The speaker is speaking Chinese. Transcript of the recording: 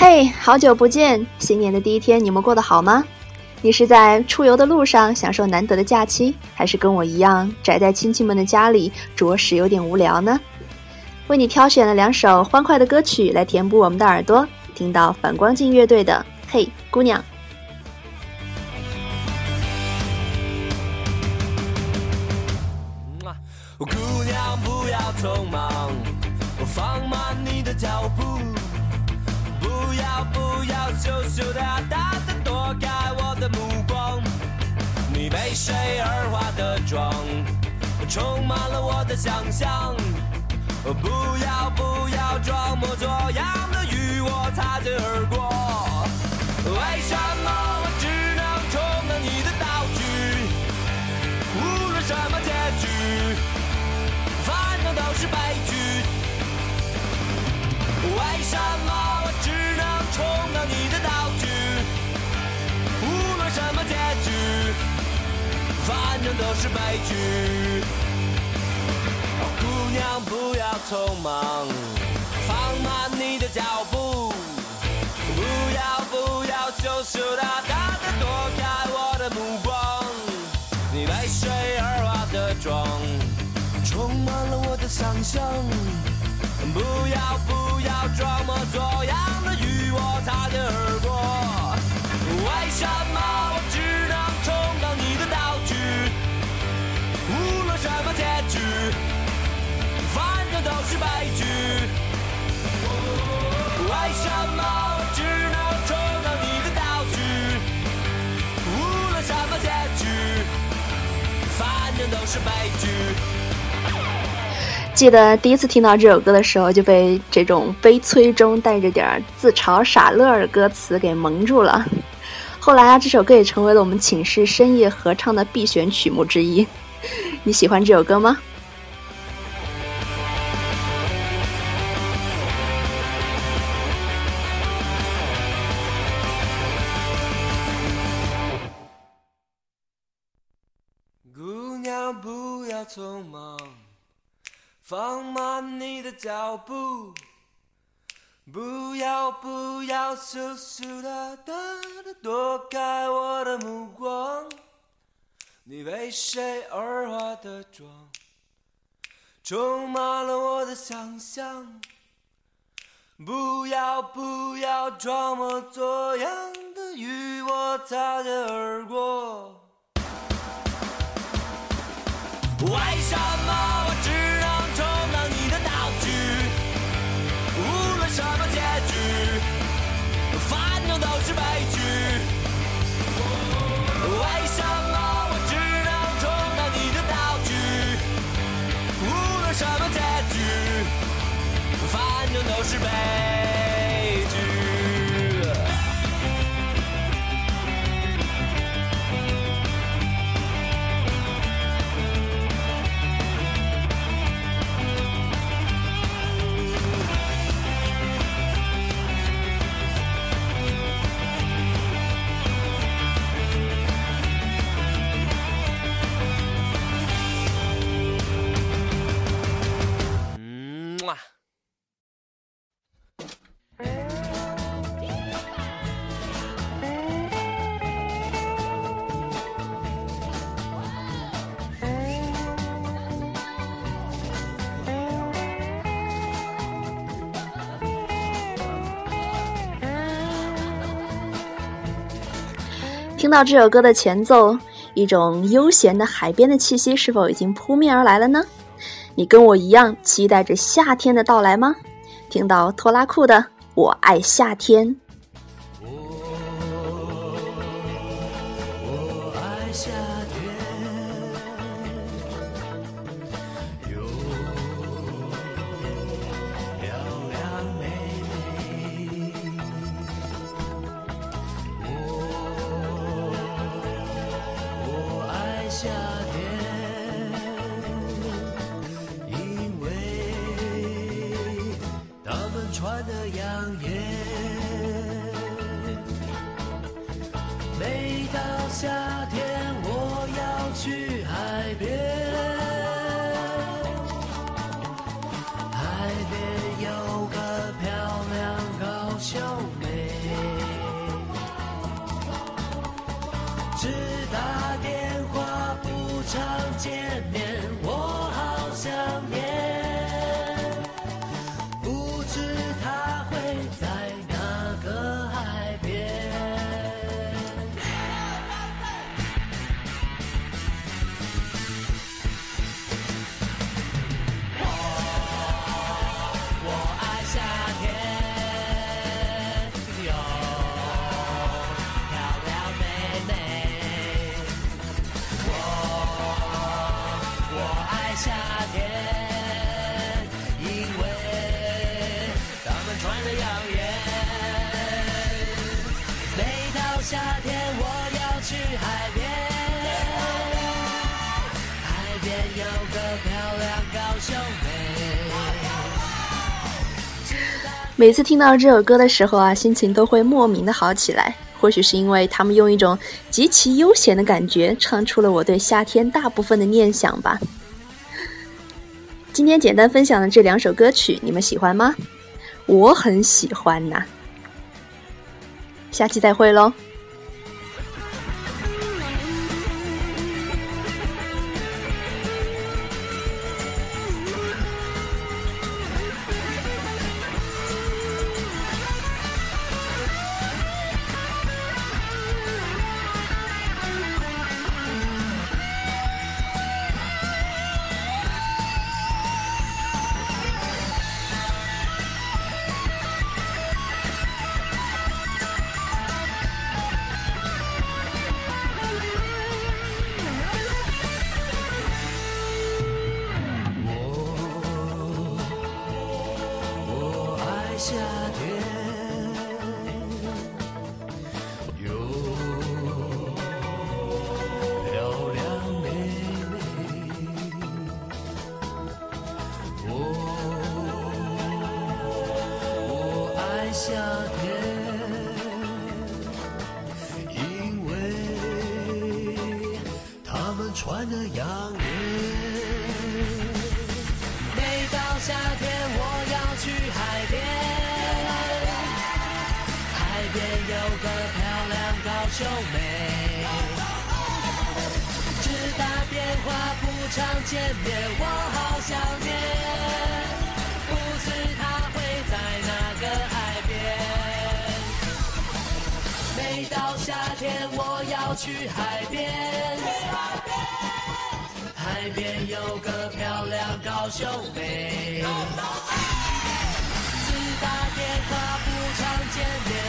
嘿，好久不见！新年的第一天，你们过得好吗？你是在出游的路上享受难得的假期，还是跟我一样宅在亲戚们的家里，着实有点无聊呢？为你挑选了两首欢快的歌曲来填补我们的耳朵，听到反光镜乐队的《嘿，姑娘》。不要羞羞答答的躲开我的目光。你为谁而化的妆，充满了我的想象。不要不要反正都是悲剧。姑娘不要匆忙，放慢你的脚步。不要不要羞羞答答的躲开我的目光。你被水而化的妆。充满了我的想象，不要不要装模作样的与我擦肩而过。为什么记得第一次听到这首歌的时候，就被这种悲催中带着点自嘲傻乐的歌词给蒙住了。后来啊，这首歌也成为了我们寝室深夜合唱的必选曲目之一。你喜欢这首歌吗？不要匆忙。放慢你的脚步，不要不要羞羞答答的躲开我的目光。你为谁而化的妆，充满了我的想象。不要不要装模作样的与我擦肩而过。为什么？听到这首歌的前奏，一种悠闲的海边的气息是否已经扑面而来了呢？你跟我一样期待着夏天的到来吗？听到拖拉库的《我爱夏天》。穿的养眼每到夏夏天我要去海边，海边有个漂亮高雄妹。每次听到这首歌的时候啊，心情都会莫名的好起来。或许是因为他们用一种极其悠闲的感觉，唱出了我对夏天大部分的念想吧。今天简单分享的这两首歌曲，你们喜欢吗？我很喜欢呐。下期再会喽。穿的养眼。每到夏天，我要去海边。海边有个漂亮高秀美，只打电话不常见面，我好想念。一到夏天，我要去海边。海边有个漂亮高秀美，只打电话不常见面。